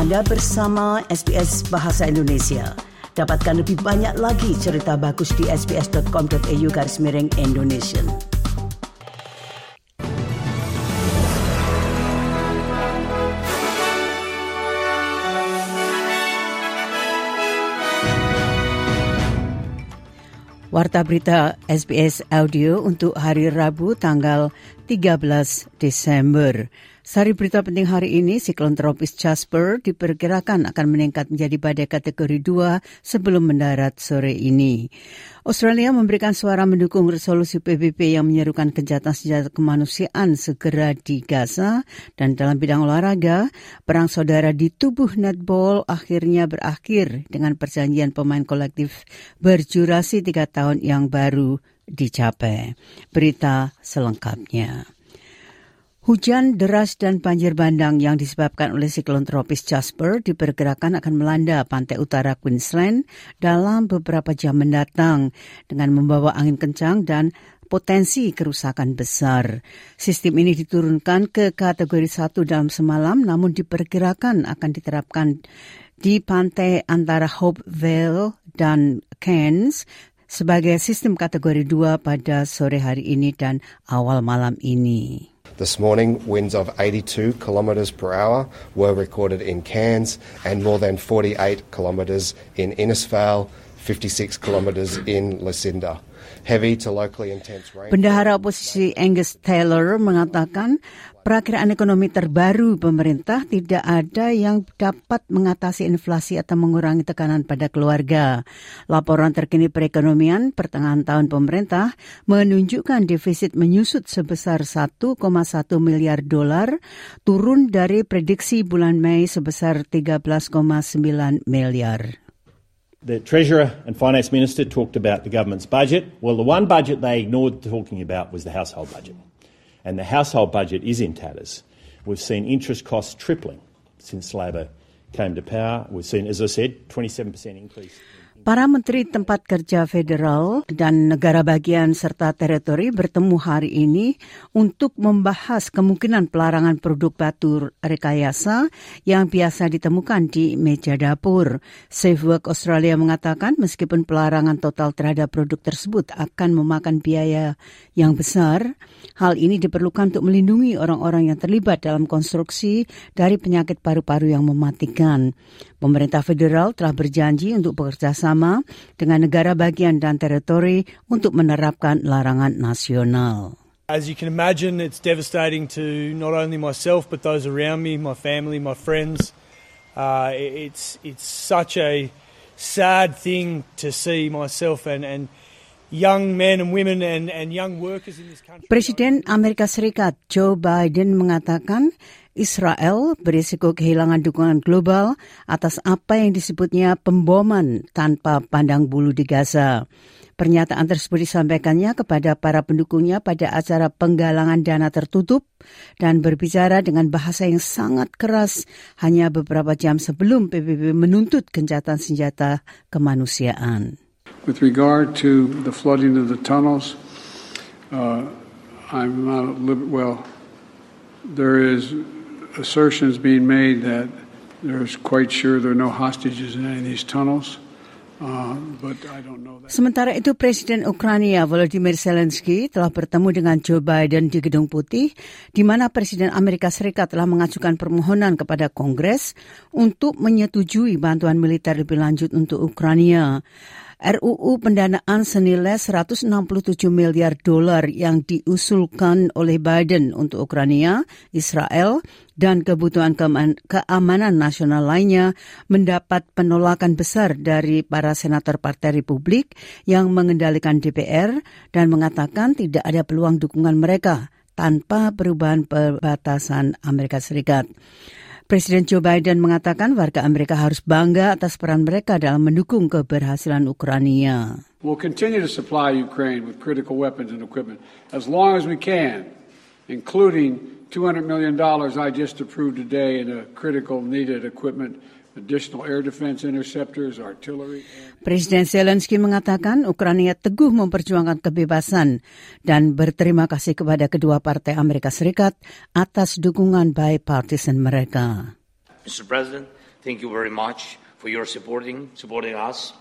Anda bersama SBS Bahasa Indonesia. Dapatkan lebih banyak lagi cerita bagus di sbs.com.au garis miring Indonesia. Warta berita SBS Audio untuk hari Rabu tanggal 13 Desember. Sari berita penting hari ini, siklon tropis Jasper diperkirakan akan meningkat menjadi badai kategori 2 sebelum mendarat sore ini. Australia memberikan suara mendukung resolusi PBB yang menyerukan kejahatan senjata kemanusiaan segera di Gaza dan dalam bidang olahraga, perang saudara di tubuh netball akhirnya berakhir dengan perjanjian pemain kolektif berjurasi tiga tahun yang baru dicapai. Berita selengkapnya. Hujan deras dan banjir bandang yang disebabkan oleh siklon tropis Jasper diperkirakan akan melanda pantai utara Queensland dalam beberapa jam mendatang dengan membawa angin kencang dan potensi kerusakan besar. Sistem ini diturunkan ke kategori satu dalam semalam namun diperkirakan akan diterapkan di pantai antara Hope Vale dan Cairns sebagai sistem kategori dua pada sore hari ini dan awal malam ini. This morning, winds of 82 kilometres per hour were recorded in Cairns and more than 48 kilometres in Innisfail, 56 kilometres in Lucinda. Heavy to locally intense rain. Bendahara oposisi Angus Taylor mengatakan Perakiraan ekonomi terbaru pemerintah tidak ada yang dapat mengatasi inflasi atau mengurangi tekanan pada keluarga. Laporan terkini perekonomian pertengahan tahun pemerintah menunjukkan defisit menyusut sebesar 1,1 miliar dolar, turun dari prediksi bulan Mei sebesar 13,9 miliar. The Treasurer and Finance Minister talked about the government's budget. Well, the one budget they ignored talking about was the household budget and the household budget is in tatters. We've seen interest costs tripling since Labor came to power. We've seen, as I said, 27% increase. Para menteri tempat kerja federal dan negara bagian serta teritori bertemu hari ini untuk membahas kemungkinan pelarangan produk batu rekayasa yang biasa ditemukan di meja dapur. Safe Work Australia mengatakan meskipun pelarangan total terhadap produk tersebut akan memakan biaya yang besar, hal ini diperlukan untuk melindungi orang-orang yang terlibat dalam konstruksi dari penyakit paru-paru yang mematikan. Pemerintah federal telah berjanji untuk bekerja sama dengan negara bagian dan teritori untuk menerapkan larangan nasional. As you can imagine, it's devastating to not only myself but those around me, my family, my friends. Uh, it's it's such a sad thing to see myself and and Presiden Amerika Serikat Joe Biden mengatakan Israel berisiko kehilangan dukungan global atas apa yang disebutnya pemboman tanpa pandang bulu di Gaza. Pernyataan tersebut disampaikannya kepada para pendukungnya pada acara penggalangan dana tertutup dan berbicara dengan bahasa yang sangat keras hanya beberapa jam sebelum PBB menuntut gencatan senjata kemanusiaan. With regard to the flooding of the tunnels, uh, I'm not well. There is assertions being made that there's quite sure there are no hostages in any of these tunnels. Uh, Sementara itu Presiden Ukraina Volodymyr Zelensky telah bertemu dengan Joe Biden di Gedung Putih, di mana Presiden Amerika Serikat telah mengajukan permohonan kepada Kongres untuk menyetujui bantuan militer lebih lanjut untuk Ukraina. RUU pendanaan senilai 167 miliar dolar yang diusulkan oleh Biden untuk Ukraina, Israel, dan kebutuhan keamanan nasional lainnya mendapat penolakan besar dari para senator Partai Republik yang mengendalikan DPR dan mengatakan tidak ada peluang dukungan mereka tanpa perubahan perbatasan Amerika Serikat. Presiden Joe Biden mengatakan warga Amerika harus bangga atas peran mereka dalam mendukung keberhasilan Ukraina. We'll continue to supply Ukraine with critical weapons and equipment as long as we can, including $200 million I just approved today in a critical needed equipment Presiden Zelensky mengatakan Ukraina teguh memperjuangkan kebebasan dan berterima kasih kepada kedua partai Amerika Serikat atas dukungan bipartisan mereka. Mr. President, thank you very much for your supporting, supporting us.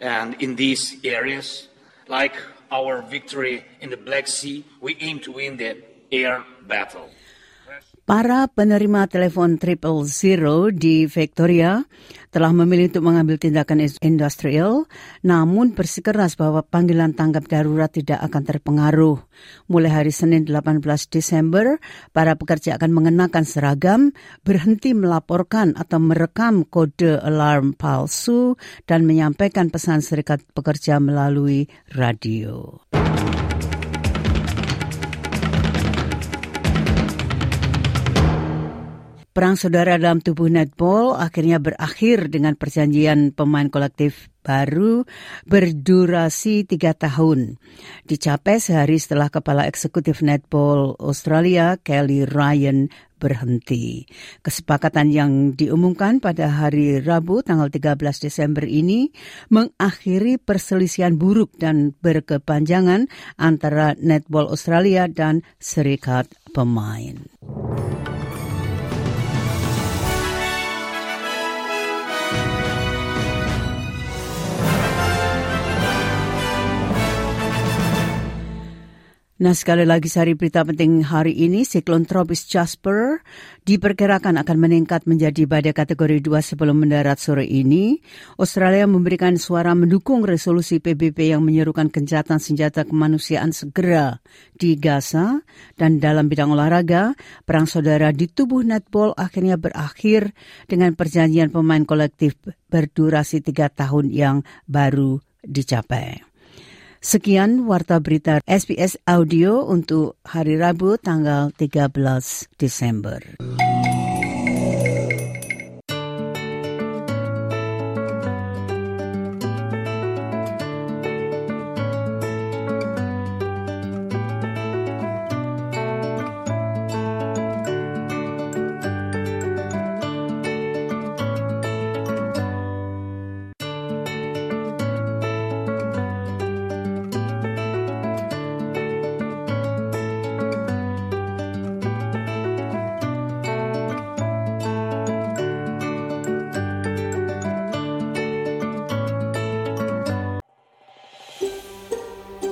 And in these areas, like our victory in the Black Sea, we aim to win the air battle. Para penerima telepon triple zero di Victoria telah memilih untuk mengambil tindakan industrial, namun bersikeras bahwa panggilan tanggap darurat tidak akan terpengaruh. Mulai hari Senin 18 Desember, para pekerja akan mengenakan seragam, berhenti melaporkan atau merekam kode alarm palsu, dan menyampaikan pesan serikat pekerja melalui radio. Perang saudara dalam tubuh netball akhirnya berakhir dengan perjanjian pemain kolektif baru berdurasi tiga tahun. Dicapai sehari setelah kepala eksekutif netball Australia Kelly Ryan berhenti. Kesepakatan yang diumumkan pada hari Rabu tanggal 13 Desember ini mengakhiri perselisihan buruk dan berkepanjangan antara netball Australia dan serikat pemain. Nah sekali lagi sari berita penting hari ini, siklon tropis Jasper diperkirakan akan meningkat menjadi badai kategori 2 sebelum mendarat sore ini. Australia memberikan suara mendukung resolusi PBB yang menyerukan kencatan senjata kemanusiaan segera di Gaza. Dan dalam bidang olahraga, perang saudara di tubuh netball akhirnya berakhir dengan perjanjian pemain kolektif berdurasi tiga tahun yang baru dicapai. Sekian warta berita SBS Audio untuk hari Rabu tanggal 13 Desember.